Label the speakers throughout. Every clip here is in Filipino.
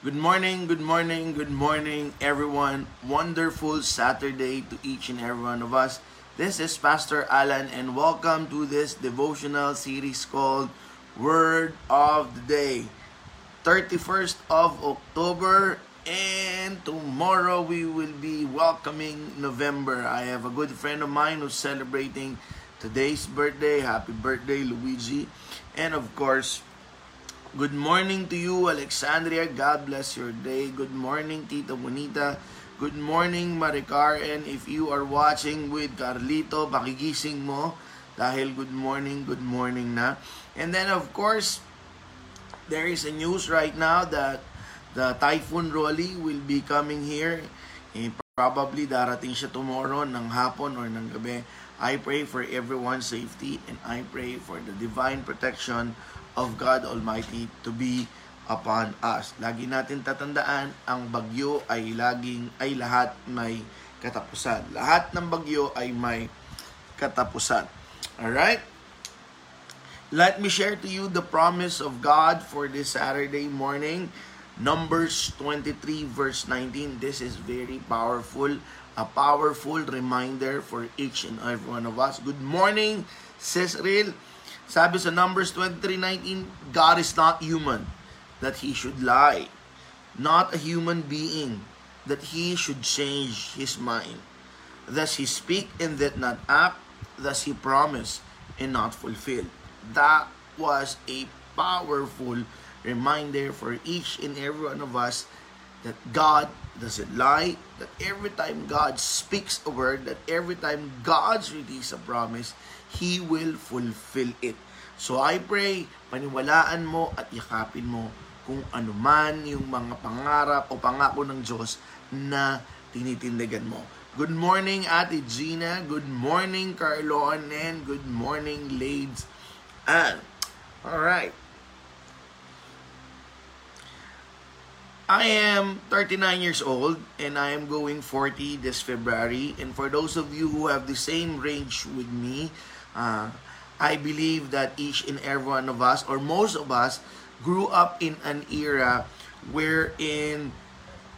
Speaker 1: Good morning, good morning, good morning, everyone. Wonderful Saturday to each and every one of us. This is Pastor Alan, and welcome to this devotional series called Word of the Day. 31st of October, and tomorrow we will be welcoming November. I have a good friend of mine who's celebrating today's birthday. Happy birthday, Luigi. And of course, Good morning to you, Alexandria. God bless your day. Good morning, Tita Bonita. Good morning, Maricar. And if you are watching with Carlito, pakigising mo. Dahil good morning, good morning na. And then, of course, there is a news right now that the Typhoon Rolly will be coming here. Probably darating siya tomorrow ng hapon or ng gabi. I pray for everyone's safety and I pray for the divine protection of God Almighty to be upon us. Lagi natin tatandaan, ang bagyo ay laging ay lahat may katapusan. Lahat ng bagyo ay may katapusan. All right? Let me share to you the promise of God for this Saturday morning. Numbers 23 verse 19. This is very powerful. A powerful reminder for each and every one of us. Good morning, Cecil. Sabi sa Numbers 23:19, God is not human that he should lie, not a human being that he should change his mind. Thus he speak and did not act, thus he promise and not fulfill. That was a powerful reminder for each and every one of us that God doesn't lie, that every time God speaks a word, that every time God's release a promise, He will fulfill it. So I pray, paniwalaan mo at yakapin mo kung ano man yung mga pangarap o pangako ng Diyos na tinitindigan mo. Good morning, Ate Gina. Good morning, Carlon. And good morning, Lades. And, alright. I am 39 years old and I am going 40 this February. And for those of you who have the same range with me, uh, I believe that each and every one of us, or most of us, grew up in an era wherein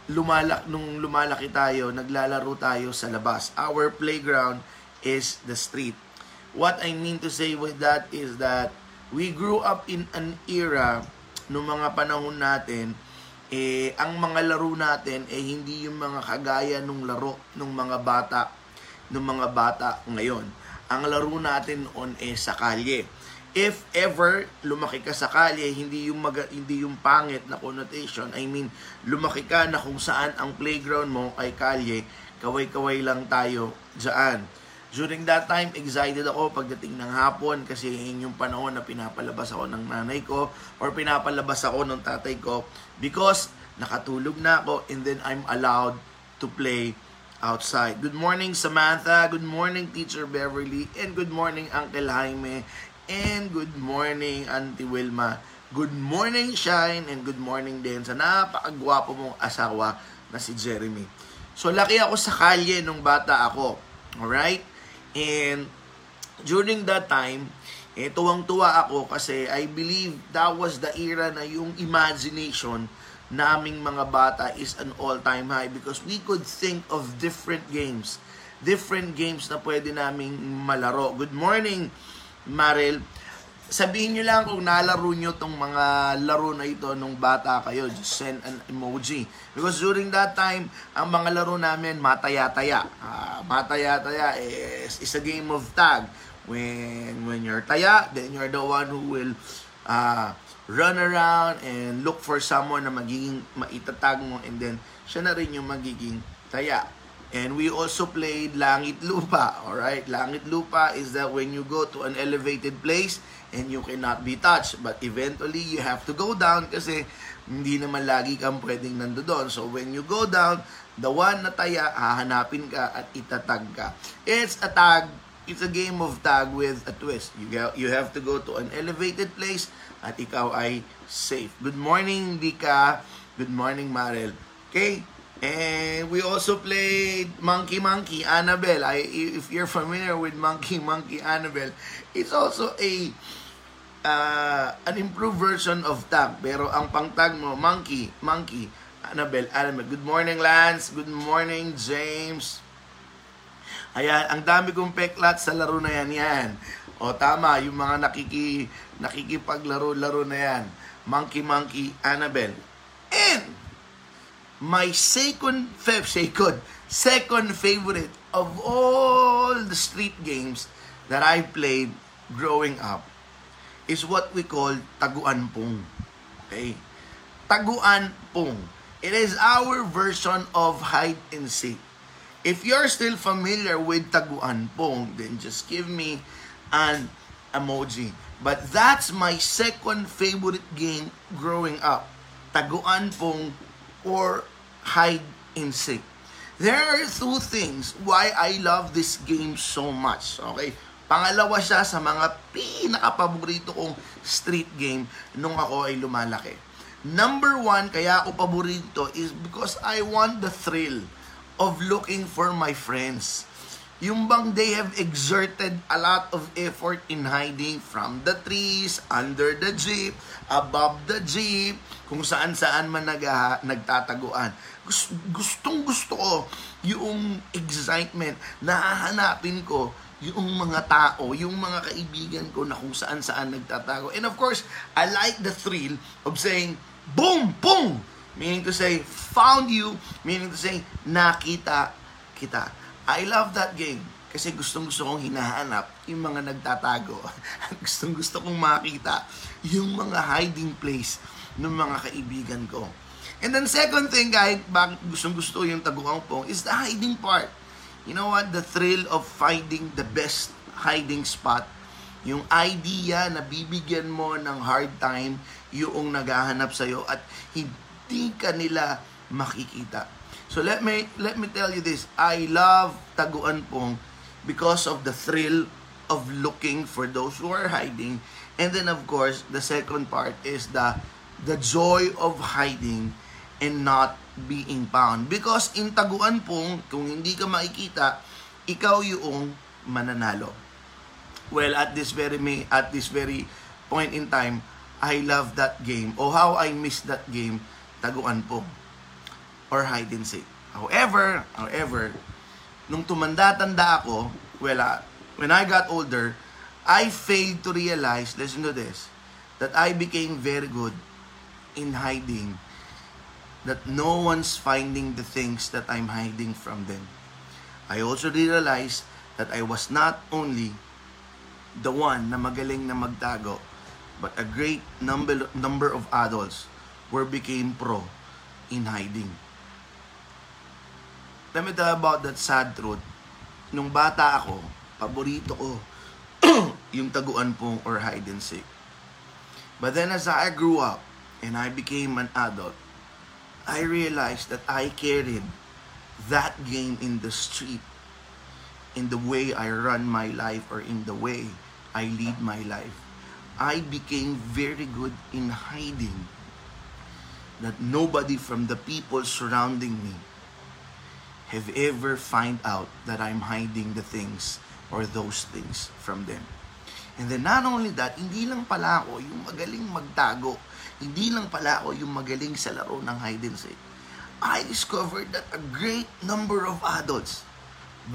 Speaker 1: lumalak nung lumalaki tayo, naglalaro tayo sa labas. Our playground is the street. What I mean to say with that is that we grew up in an era nung mga panahon natin eh, ang mga laro natin eh hindi yung mga kagaya nung laro nung mga bata nung mga bata ngayon. Ang laro natin noon eh sa kalye. If ever lumaki ka sa kalye, hindi yung mag, hindi yung pangit na connotation. I mean, lumaki ka na kung saan ang playground mo ay kalye, kaway-kaway lang tayo diyan. During that time, excited ako pagdating ng hapon kasi yun yung panahon na pinapalabas ako ng nanay ko or pinapalabas ako ng tatay ko because nakatulog na ako and then I'm allowed to play outside. Good morning, Samantha. Good morning, Teacher Beverly. And good morning, Uncle Jaime. And good morning, Auntie Wilma. Good morning, Shine. And good morning din sa napakagwapo mong asawa na si Jeremy. So, laki ako sa kalye nung bata ako. Alright? And during that time, eh, tuwang-tuwa ako kasi I believe that was the era na yung imagination naming mga bata is an all-time high because we could think of different games. Different games na pwede naming malaro. Good morning, Maril. Sabihin nyo lang kung nalaro nyo tong mga laro na ito nung bata kayo. Just send an emoji. Because during that time, ang mga laro namin, mataya-taya. Uh, mataya-taya is, is a game of tag. When, when you're taya, then you're the one who will uh, run around and look for someone na magiging maitatag mo and then siya na rin yung magiging taya. And we also played Langit Lupa, alright? Langit Lupa is that when you go to an elevated place and you cannot be touched. But eventually, you have to go down kasi hindi naman lagi kang pwedeng nandoon. So when you go down, the one na taya, hahanapin ka at itatag ka. It's a tag, it's a game of tag with a twist. You, you have to go to an elevated place at ikaw ay safe. Good morning, Dika. Good morning, Marel. Okay? And we also played Monkey Monkey Annabelle. I, if you're familiar with Monkey Monkey Annabelle, it's also a uh, an improved version of tag. Pero ang pang-tag mo, monkey, monkey, Annabelle, Annabelle. Good morning, Lance. Good morning, James. Ayan, ang dami kong peklat sa laro na yan. Yan. O tama, yung mga nakiki, nakikipaglaro-laro na yan. Monkey Monkey, Annabelle. And my second, fifth, second, second favorite of all the street games that I played growing up is what we call taguan pong. Okay? Taguan pong. It is our version of hide and seek. If you're still familiar with Taguan Pong, then just give me an emoji. But that's my second favorite game growing up. Taguan Pong or Hide and Seek. There are two things why I love this game so much. Okay? Pangalawa siya sa mga pinaka-paborito kong street game nung ako ay lumalaki. Number one, kaya ako paborito is because I want the thrill of looking for my friends. Yung bang they have exerted a lot of effort in hiding from the trees, under the jeep, above the jeep, kung saan saan man nag, nagtataguan. Gustong gusto ko yung excitement na hahanapin ko yung mga tao, yung mga kaibigan ko na kung saan saan nagtatago. And of course, I like the thrill of saying, boom, boom, Meaning to say, found you. Meaning to say, nakita kita. I love that game. Kasi gustong gusto kong hinahanap yung mga nagtatago. gustong gusto kong makita yung mga hiding place ng mga kaibigan ko. And then second thing, kahit bakit gustong gusto yung taguang pong, is the hiding part. You know what? The thrill of finding the best hiding spot. Yung idea na bibigyan mo ng hard time yung naghahanap sa'yo at hindi ka nila makikita. So let me let me tell you this. I love Taguan Pong because of the thrill of looking for those who are hiding. And then of course, the second part is the the joy of hiding and not being found. Because in Taguan Pong, kung hindi ka makikita, ikaw yung mananalo. Well, at this very at this very point in time, I love that game. Oh, how I miss that game taguan po or hide and seek. However, however, nung tumanda-tanda ako, well, uh, when I got older, I failed to realize, listen to this, that I became very good in hiding, that no one's finding the things that I'm hiding from them. I also realized that I was not only the one na magaling na magtago, but a great number number of adults were became pro in hiding. Let me tell about that sad truth. Nung bata ako, paborito ko yung taguan pong or hide and seek. But then as I grew up and I became an adult, I realized that I carried that game in the street, in the way I run my life or in the way I lead my life. I became very good in hiding that nobody from the people surrounding me have ever find out that I'm hiding the things or those things from them. And then not only that, hindi lang pala ako yung magaling magtago. Hindi lang pala ako yung magaling sa laro ng hide and seek. I discovered that a great number of adults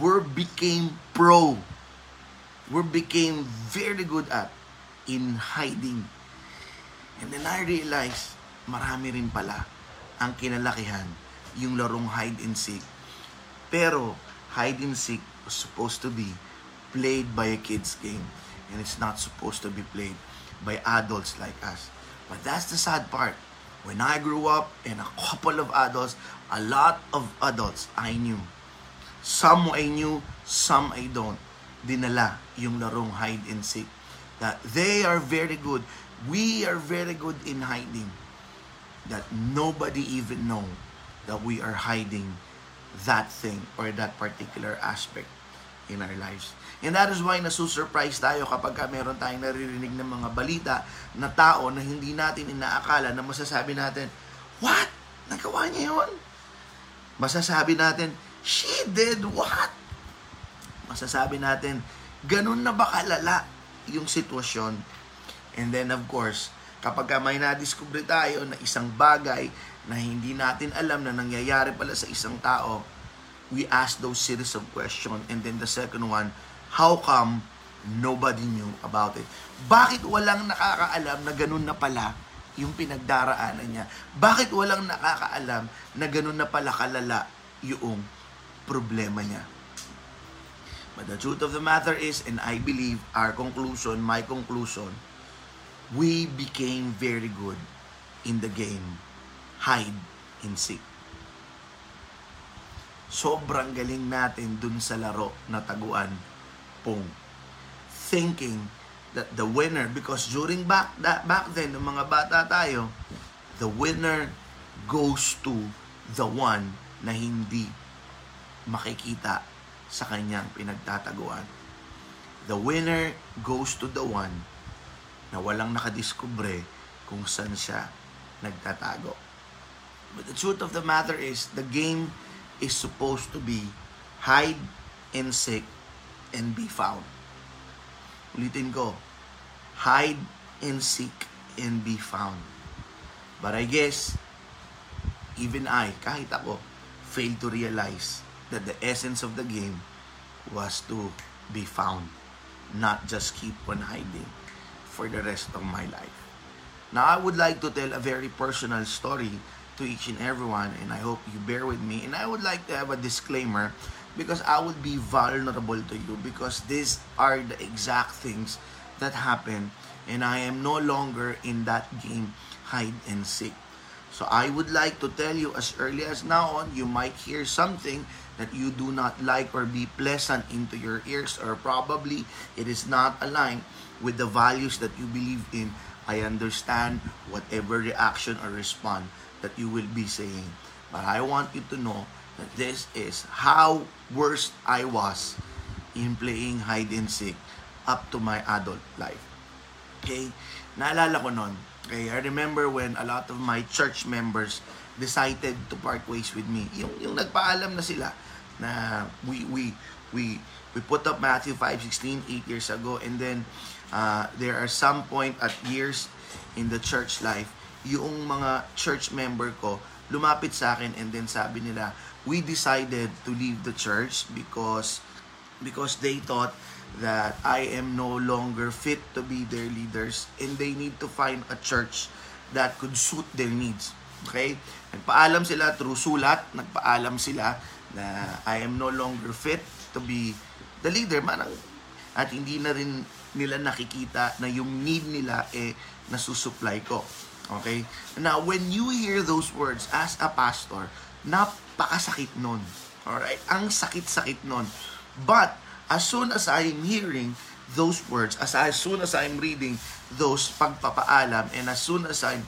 Speaker 1: were became pro. Were became very good at in hiding. And then I realized marami rin pala ang kinalakihan yung larong hide and seek. Pero hide and seek was supposed to be played by a kid's game and it's not supposed to be played by adults like us. But that's the sad part. When I grew up and a couple of adults, a lot of adults I knew. Some I knew, some I don't. Dinala yung larong hide and seek. That they are very good. We are very good in hiding that nobody even know that we are hiding that thing or that particular aspect in our lives. And that is why nasusurprise tayo kapag ka meron tayong naririnig ng mga balita na tao na hindi natin inaakala na masasabi natin, What? Nagawa niya yun? Masasabi natin, She did what? Masasabi natin, ganun na ba kalala yung sitwasyon? And then of course, kapag may nadiskubre tayo na isang bagay na hindi natin alam na nangyayari pala sa isang tao, we ask those series of questions. And then the second one, how come nobody knew about it? Bakit walang nakakaalam na ganun na pala yung pinagdaraanan niya? Bakit walang nakakaalam na ganun na pala kalala yung problema niya? But the truth of the matter is, and I believe our conclusion, my conclusion, we became very good in the game hide and seek. Sobrang galing natin dun sa laro na taguan pong thinking that the winner because during back that back then ng mga bata tayo the winner goes to the one na hindi makikita sa kanyang pinagtataguan. The winner goes to the one na walang nakadiskubre kung saan siya nagtatago. But the truth of the matter is, the game is supposed to be hide and seek and be found. Ulitin ko, hide and seek and be found. But I guess, even I, kahit ako, failed to realize that the essence of the game was to be found, not just keep on hiding for the rest of my life. Now, I would like to tell a very personal story to each and everyone, and I hope you bear with me. And I would like to have a disclaimer because I would be vulnerable to you because these are the exact things that happen, and I am no longer in that game hide and seek. So I would like to tell you as early as now on, you might hear something that you do not like or be pleasant into your ears or probably it is not aligned with the values that you believe in, I understand whatever reaction or response that you will be saying. But I want you to know that this is how worst I was in playing hide and seek up to my adult life. Okay? Naalala ko noon. Okay, I remember when a lot of my church members decided to part ways with me. Yung, yung nagpaalam na sila na we we we we put up Matthew 5:16 8 years ago and then uh, there are some point at years in the church life yung mga church member ko lumapit sa akin and then sabi nila we decided to leave the church because because they thought that I am no longer fit to be their leaders and they need to find a church that could suit their needs. Okay? Nagpaalam sila through sulat, nagpaalam sila na I am no longer fit to be the leader. Manang, at hindi na rin nila nakikita na yung need nila eh nasusupply ko. Okay? Now, when you hear those words as a pastor, napakasakit nun. Alright? Ang sakit-sakit nun. But, as soon as I'm hearing those words, as, as soon as I'm reading those pagpapaalam, and as soon as I'm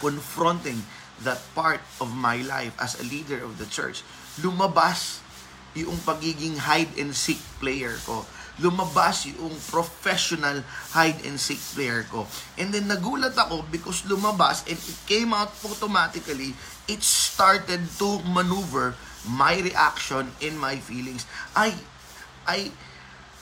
Speaker 1: confronting that part of my life as a leader of the church, lumabas yung pagiging hide and seek player ko. Lumabas yung professional hide and seek player ko. And then nagulat ako because lumabas and it came out automatically. It started to maneuver my reaction and my feelings. I, I,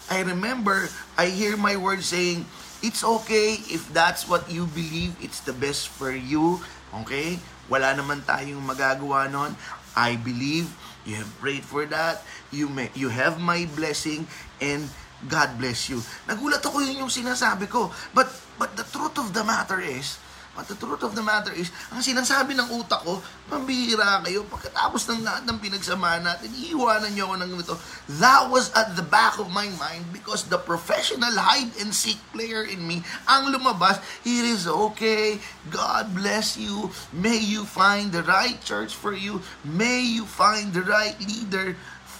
Speaker 1: I remember, I hear my words saying, it's okay if that's what you believe, it's the best for you. Okay? Wala naman tayong magagawa nun. I believe You have prayed for that. You may, you have my blessing and God bless you. Nagulat ako yun yung sinasabi ko. But but the truth of the matter is, But the truth of the matter is, ang sinasabi ng utak ko, pambihira kayo, pagkatapos ng lahat ng pinagsamahan natin, iiwanan niyo ako ng ito. That was at the back of my mind because the professional hide and seek player in me, ang lumabas, it is okay, God bless you, may you find the right church for you, may you find the right leader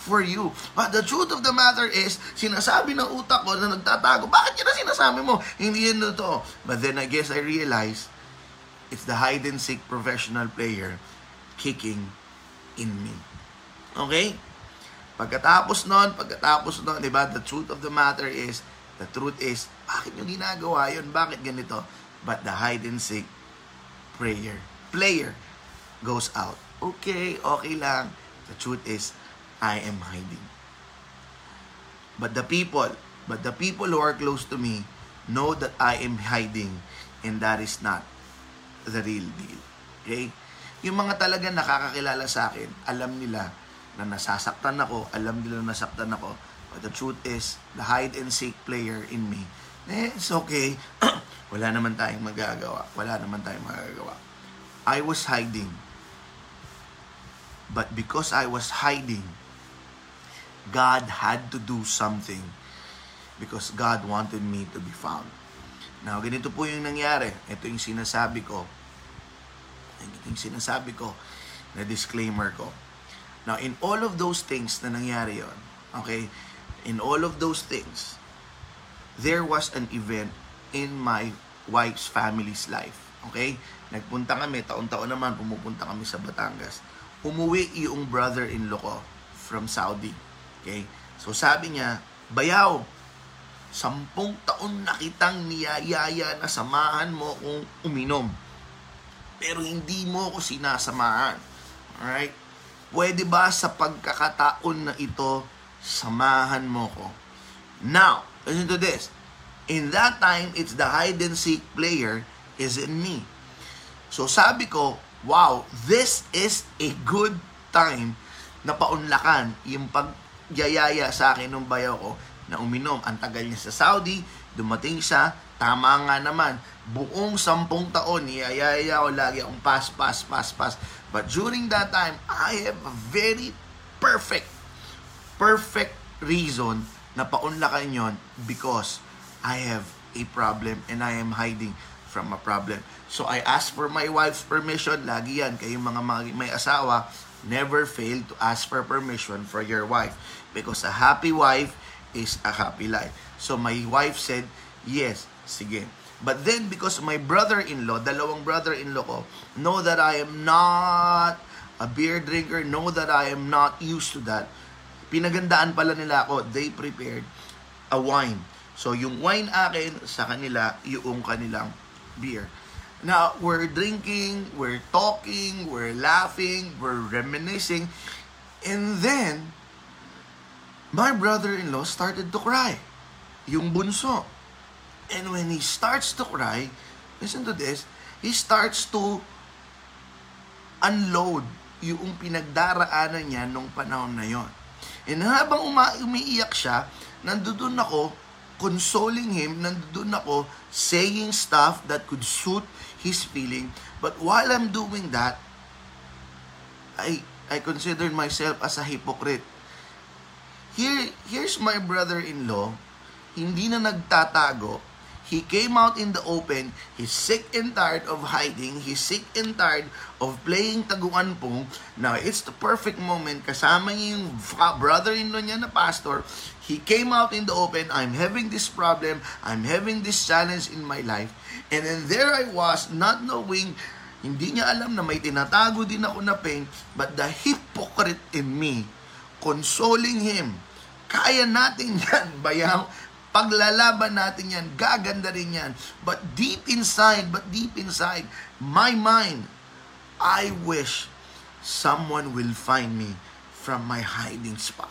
Speaker 1: for you. But the truth of the matter is, sinasabi ng utak ko na nagtatago, bakit yun na sinasabi mo? Hindi yan to. But then I guess I realized, It's the hide and seek professional player kicking in me. Okay? Pagkatapos nun, pagkatapos nun, di ba, the truth of the matter is, the truth is, bakit nyo ginagawa yun? Bakit ganito? But the hide and seek prayer, player goes out. Okay, okay lang. The truth is, I am hiding. But the people, but the people who are close to me, know that I am hiding and that is not the real deal. Okay? Yung mga talaga nakakakilala sa akin, alam nila na nasasaktan ako, alam nila na nasaktan ako. But the truth is, the hide and seek player in me, eh, it's okay. Wala naman tayong magagawa. Wala naman tayong magagawa. I was hiding. But because I was hiding, God had to do something because God wanted me to be found. Now, ganito po yung nangyari. Ito yung sinasabi ko. Ito yung sinasabi ko na disclaimer ko. Now, in all of those things na nangyari yon, okay, in all of those things, there was an event in my wife's family's life. Okay? Nagpunta kami, taon-taon naman, pumupunta kami sa Batangas. Umuwi yung brother-in-law ko from Saudi. Okay? So sabi niya, Bayaw, sampung taon na kitang niyayaya na samahan mo kung uminom. Pero hindi mo ko sinasamahan. Alright? Pwede ba sa pagkakataon na ito, samahan mo ko? Now, listen to this. In that time, it's the hide and seek player is in me. So sabi ko, wow, this is a good time na paunlakan yung pagyayaya sa akin ng bayaw ko na uminom. Ang tagal niya sa Saudi, dumating siya, tama nga naman, buong sampung taon, niyayaya ko lagi akong pass, pass, pass, pass. But during that time, I have a very perfect, perfect reason na paunlakan yon because I have a problem and I am hiding from a problem. So I ask for my wife's permission. Lagi yan, kayong mga may asawa, never fail to ask for permission for your wife. Because a happy wife is a happy life. So my wife said, yes, sige. But then because my brother-in-law, dalawang brother-in-law ko, know that I am not a beer drinker, know that I am not used to that. Pinagandaan pala nila ako, they prepared a wine. So, yung wine akin, sa kanila, yung kanilang beer. Now, we're drinking, we're talking, we're laughing, we're reminiscing, and then, my brother-in-law started to cry. Yung bunso. And when he starts to cry, listen to this, he starts to unload yung pinagdaraanan niya nung panahon na yon. And habang uma- umiiyak siya, nandoon ako consoling him, nandun ako saying stuff that could suit his feeling. But while I'm doing that, I I consider myself as a hypocrite. Here, here's my brother-in-law, hindi na nagtatago, He came out in the open. He's sick and tired of hiding. He's sick and tired of playing taguan pong. Now, it's the perfect moment. Kasama niya yung brother-in-law niya na pastor. He came out in the open. I'm having this problem. I'm having this challenge in my life. And then there I was, not knowing, hindi niya alam na may tinatago din ako na pain. But the hypocrite in me, consoling him. Kaya natin yan, bayang Paglalaban natin yan, gaganda rin yan. But deep inside, but deep inside, my mind, I wish someone will find me from my hiding spot.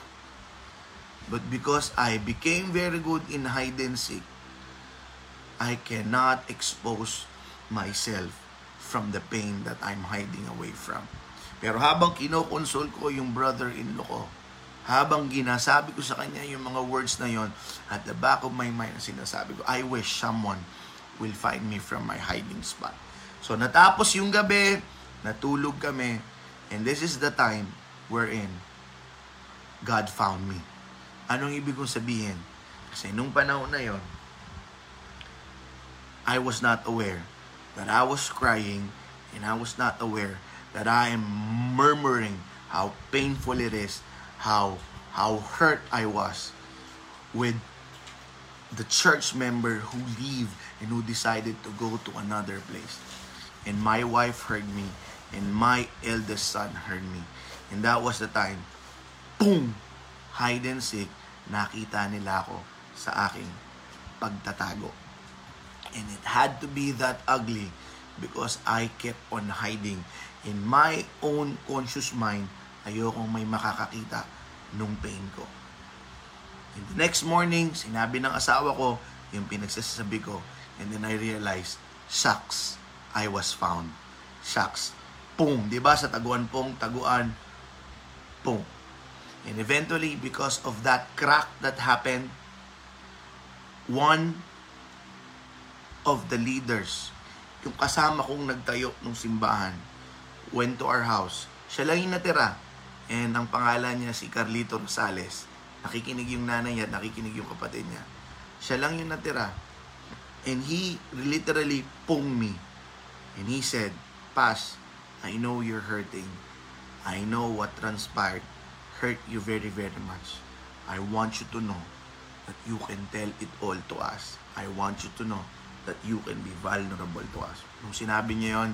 Speaker 1: But because I became very good in hide and seek, I cannot expose myself from the pain that I'm hiding away from. Pero habang kinokonsol ko yung brother-in-law ko, habang ginasabi ko sa kanya yung mga words na yon at the back of my mind sinasabi ko, I wish someone will find me from my hiding spot. So natapos yung gabi, natulog kami, and this is the time wherein God found me. Anong ibig kong sabihin? Kasi nung panahon na yon, I was not aware that I was crying and I was not aware that I am murmuring how painful it is how how hurt I was with the church member who leave and who decided to go to another place. And my wife heard me, and my eldest son heard me. And that was the time, boom, hide and seek, nakita nila ako sa aking pagtatago. And it had to be that ugly because I kept on hiding. In my own conscious mind, ayokong may makakakita nung pain ko. And the next morning, sinabi ng asawa ko, yung pinagsasabi ko. And then I realized, shucks, I was found. Shucks. Pung, di ba? Sa taguan pong, taguan, pung. And eventually, because of that crack that happened, one of the leaders, yung kasama kong nagtayo ng simbahan, went to our house. Siya lang yung natira. And ang pangalan niya si Carlito Rosales. Nakikinig yung nanay niya, nakikinig yung kapatid niya. Siya lang yung natira. And he literally pung me. And he said, Pas, I know you're hurting. I know what transpired hurt you very, very much. I want you to know that you can tell it all to us. I want you to know that you can be vulnerable to us. Nung sinabi niya yon,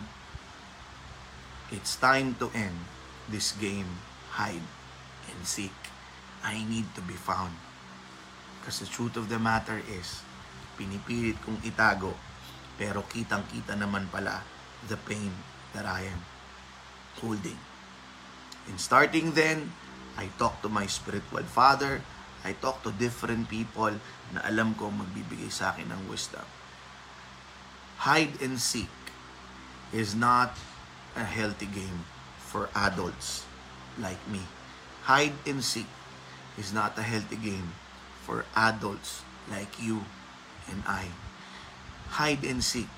Speaker 1: it's time to end this game, hide and seek. I need to be found. Because the truth of the matter is, pinipilit kong itago, pero kitang-kita naman pala the pain that I am holding. And starting then, I talk to my spiritual father, I talk to different people na alam ko magbibigay sa akin ng wisdom. Hide and seek is not a healthy game for adults like me. Hide and seek is not a healthy game for adults like you and I. Hide and seek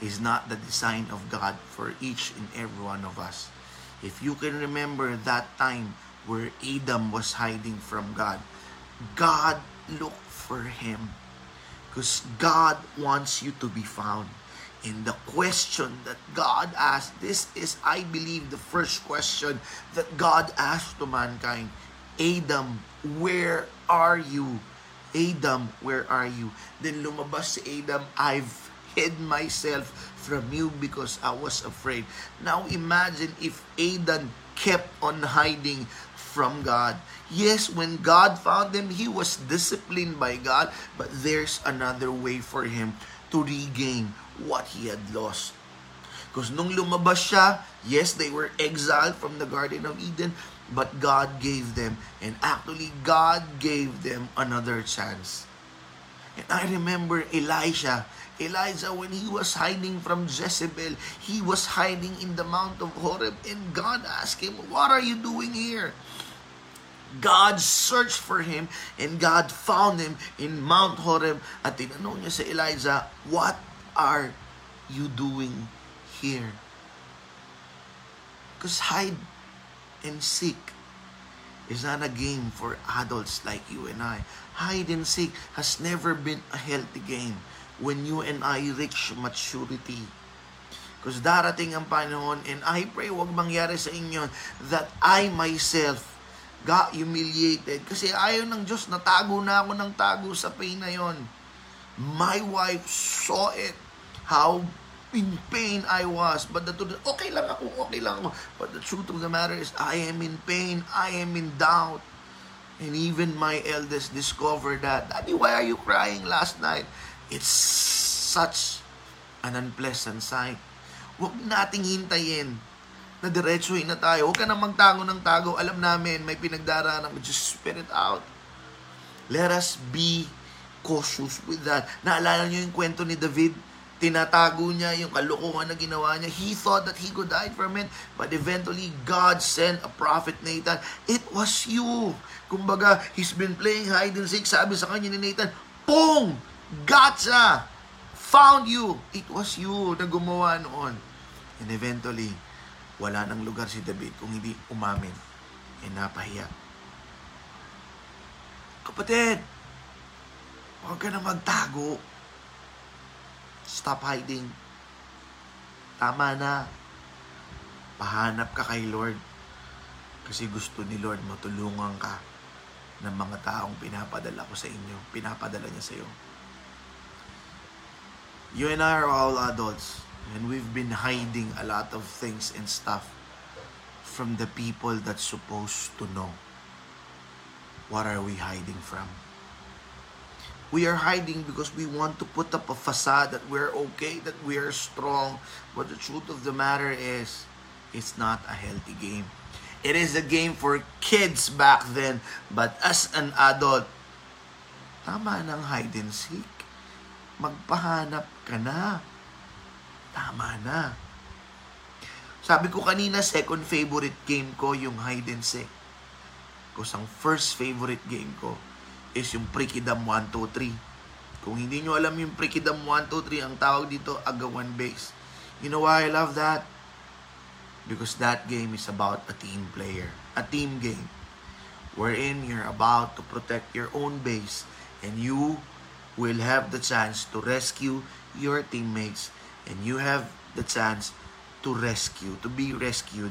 Speaker 1: is not the design of God for each and every one of us. If you can remember that time where Adam was hiding from God, God looked for him because God wants you to be found. And the question that God asked, this is, I believe, the first question that God asked to mankind Adam, where are you? Adam, where are you? Then lumabas si Adam, I've hid myself from you because I was afraid. Now imagine if Adam kept on hiding from God. Yes, when God found him, he was disciplined by God, but there's another way for him to regain what he had lost. Because nung lumabas siya, yes, they were exiled from the Garden of Eden, but God gave them, and actually God gave them another chance. And I remember Elijah, Elijah, when he was hiding from Jezebel, he was hiding in the Mount of Horeb, and God asked him, What are you doing here? God searched for him and God found him in Mount Horeb at tinanong niya sa Elijah, What are you doing here? Because hide and seek is not a game for adults like you and I. Hide and seek has never been a healthy game when you and I reach maturity. Because darating ang panahon, and I pray wag mangyari sa inyo that I myself got humiliated. Kasi ayaw ng Diyos, natago na ako ng tago sa pain na yon. My wife saw it, how in pain I was. But the truth, okay lang ako, okay lang ako. But the truth of the matter is, I am in pain, I am in doubt. And even my eldest discovered that, Daddy, why are you crying last night? It's such an unpleasant sight. Huwag nating hintayin na diretsuhin na tayo. Huwag ka nang magtago ng tago. Alam namin, may pinagdaraanan. Just spit it out. Let us be cautious with that. Naalala niyo yung kwento ni David? Tinatago niya yung kalokohan na ginawa niya. He thought that he could hide from it. But eventually, God sent a prophet Nathan. It was you. Kumbaga, he's been playing hide and seek. Sabi sa kanya ni Nathan, Pong! Gotcha! Found you! It was you na gumawa noon. And eventually, wala nang lugar si David kung hindi umamin. E napahiya. Kapatid, huwag ka na magtago. Stop hiding. Tama na. Pahanap ka kay Lord. Kasi gusto ni Lord matulungan ka ng mga taong pinapadala ko sa inyo. Pinapadala niya sa iyo. You and I are all adults. And we've been hiding a lot of things and stuff from the people that's supposed to know. What are we hiding from? We are hiding because we want to put up a facade that we're okay, that we are strong. But the truth of the matter is, it's not a healthy game. It is a game for kids back then. But as an adult, tama ng hide and seek. magpahanap ka na. Tama na. Sabi ko kanina, second favorite game ko yung hide and seek. Because ang first favorite game ko is yung Prikidam 1, 2, 3. Kung hindi nyo alam yung Prikidam 1, 2, 3, ang tawag dito, agawan base. You know why I love that? Because that game is about a team player, a team game, wherein you're about to protect your own base and you will have the chance to rescue your teammates and you have the chance to rescue, to be rescued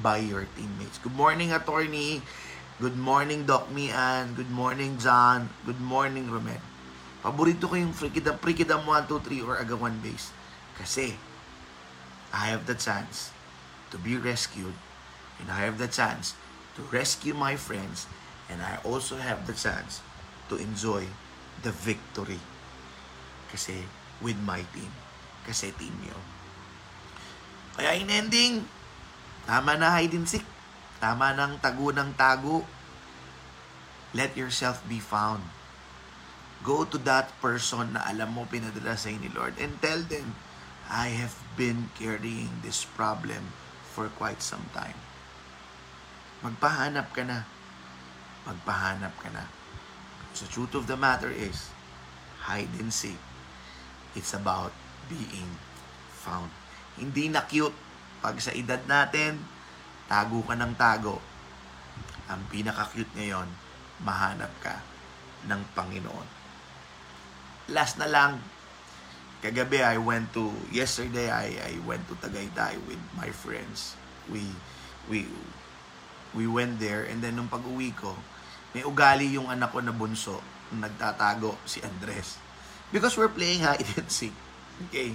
Speaker 1: by your teammates. Good morning, attorney. Good morning, Doc Mian. Good morning, John. Good morning, Romen. Paborito ko yung Frikidam, Frikidam 1, 2, 3 or Agawan base. Kasi, I have the chance to be rescued and I have the chance to rescue my friends and I also have the chance to enjoy the victory. Kasi with my team. Yun. Kaya in ending, tama na hide and seek. Tama ng tago ng tago. Let yourself be found. Go to that person na alam mo pinadala sa ni Lord and tell them, I have been carrying this problem for quite some time. Magpahanap ka na. Magpahanap ka na. So, truth of the matter is, hide and seek. It's about being found. Hindi na cute pag sa edad natin, tago ka ng tago. Ang pinaka-cute ngayon, mahanap ka ng Panginoon. Last na lang, kagabi I went to, yesterday I, I went to Tagaytay with my friends. We, we, we went there and then nung pag-uwi ko, may ugali yung anak ko na bunso, nagtatago si Andres. Because we're playing hide and seek. Okay?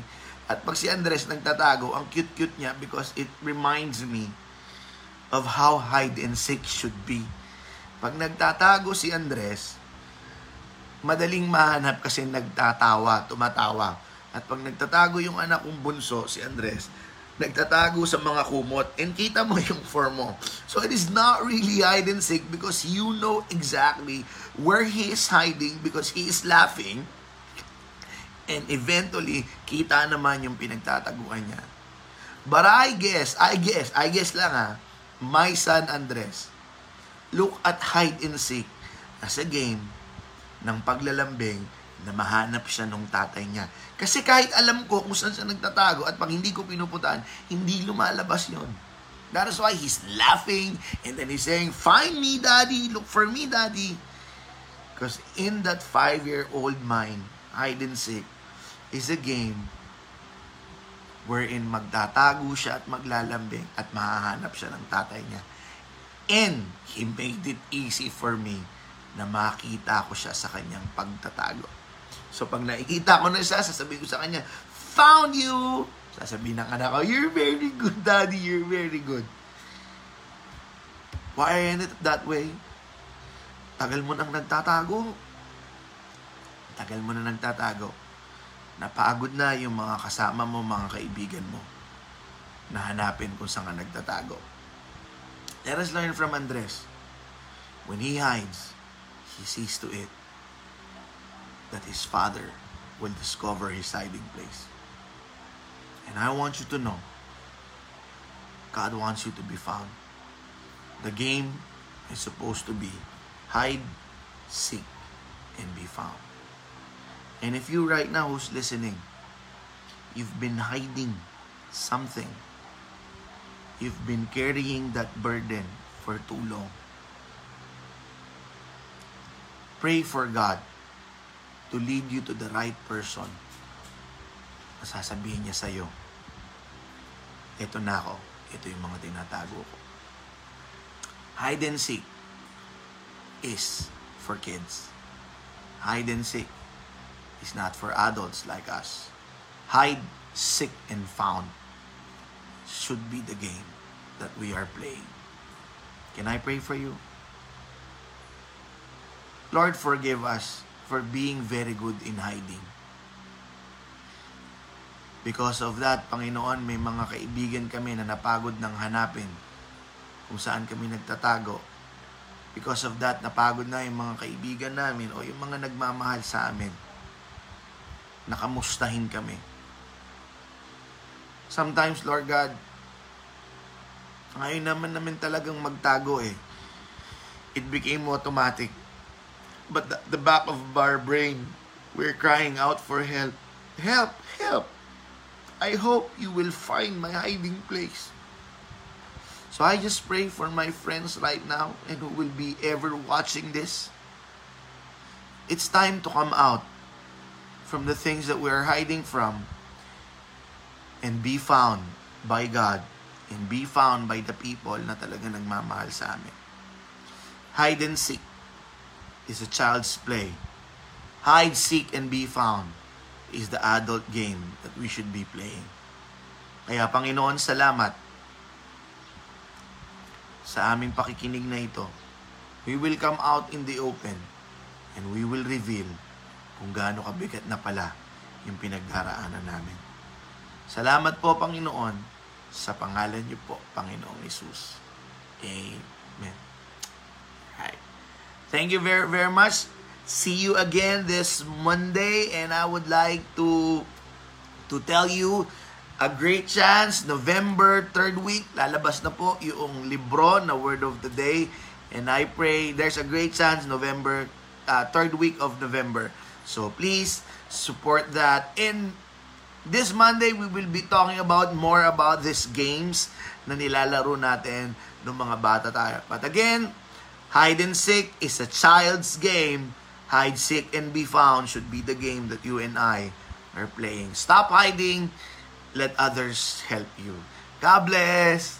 Speaker 1: At pag si Andres nagtatago, ang cute-cute niya because it reminds me of how hide and seek should be. Pag nagtatago si Andres, madaling mahanap kasi nagtatawa, tumatawa. At pag nagtatago yung anak kong bunso, si Andres, nagtatago sa mga kumot and kita mo yung form mo. So it is not really hide and seek because you know exactly where he is hiding because he is laughing and eventually kita naman yung pinagtataguan niya. But I guess, I guess, I guess lang ha, my son Andres, look at hide and seek as a game ng paglalambing na mahanap siya ng tatay niya. Kasi kahit alam ko kung saan siya nagtatago at pag hindi ko pinuputaan, hindi lumalabas yon. That is why he's laughing and then he's saying, Find me, daddy. Look for me, daddy. Because in that five-year-old mind, hide and seek is a game wherein magtatago siya at maglalambing at mahahanap siya ng tatay niya. And he made it easy for me na makita ko siya sa kanyang pagtatago. So pag nakikita ko na siya, sasabihin ko sa kanya, Found you! Sasabihin ng anak ko, You're very good, daddy. You're very good. Why are it that way? Tagal mo nang nagtatago. Tagal mo na nagtatago napagod na yung mga kasama mo, mga kaibigan mo, na hanapin kung saan ka nagtatago. Let us learn from Andres. When he hides, he sees to it that his father will discover his hiding place. And I want you to know, God wants you to be found. The game is supposed to be hide, seek, and be found. And if you right now who's listening, you've been hiding something. You've been carrying that burden for too long. Pray for God to lead you to the right person. Masasabihin niya sa'yo, ito na ako, ito yung mga tinatago ko. Hide and seek is for kids. Hide and seek is not for adults like us. Hide, seek, and found should be the game that we are playing. Can I pray for you? Lord, forgive us for being very good in hiding. Because of that, Panginoon, may mga kaibigan kami na napagod ng hanapin kung saan kami nagtatago. Because of that, napagod na yung mga kaibigan namin o yung mga nagmamahal sa amin nakamustahin kami. Sometimes, Lord God, ngayon naman namin talagang magtago eh. It became automatic. But the, the back of our brain, we're crying out for help. Help! Help! I hope you will find my hiding place. So I just pray for my friends right now and who will be ever watching this. It's time to come out from the things that we are hiding from and be found by God and be found by the people na talaga nagmamahal sa amin. Hide and seek is a child's play. Hide, seek, and be found is the adult game that we should be playing. Kaya Panginoon, salamat sa aming pakikinig na ito. We will come out in the open and we will reveal kung gaano kabigat na pala yung pinagdaraanan namin. Salamat po, Panginoon, sa pangalan niyo po, Panginoong Isus. Amen. Right. Thank you very, very much. See you again this Monday and I would like to to tell you a great chance November 3rd week lalabas na po yung libro na word of the day and I pray there's a great chance November uh, third week of November so please support that and this Monday we will be talking about more about these games na nilalaro natin ng mga bata tayo but again hide and seek is a child's game hide, seek, and be found should be the game that you and I are playing. Stop hiding. Let others help you. God bless.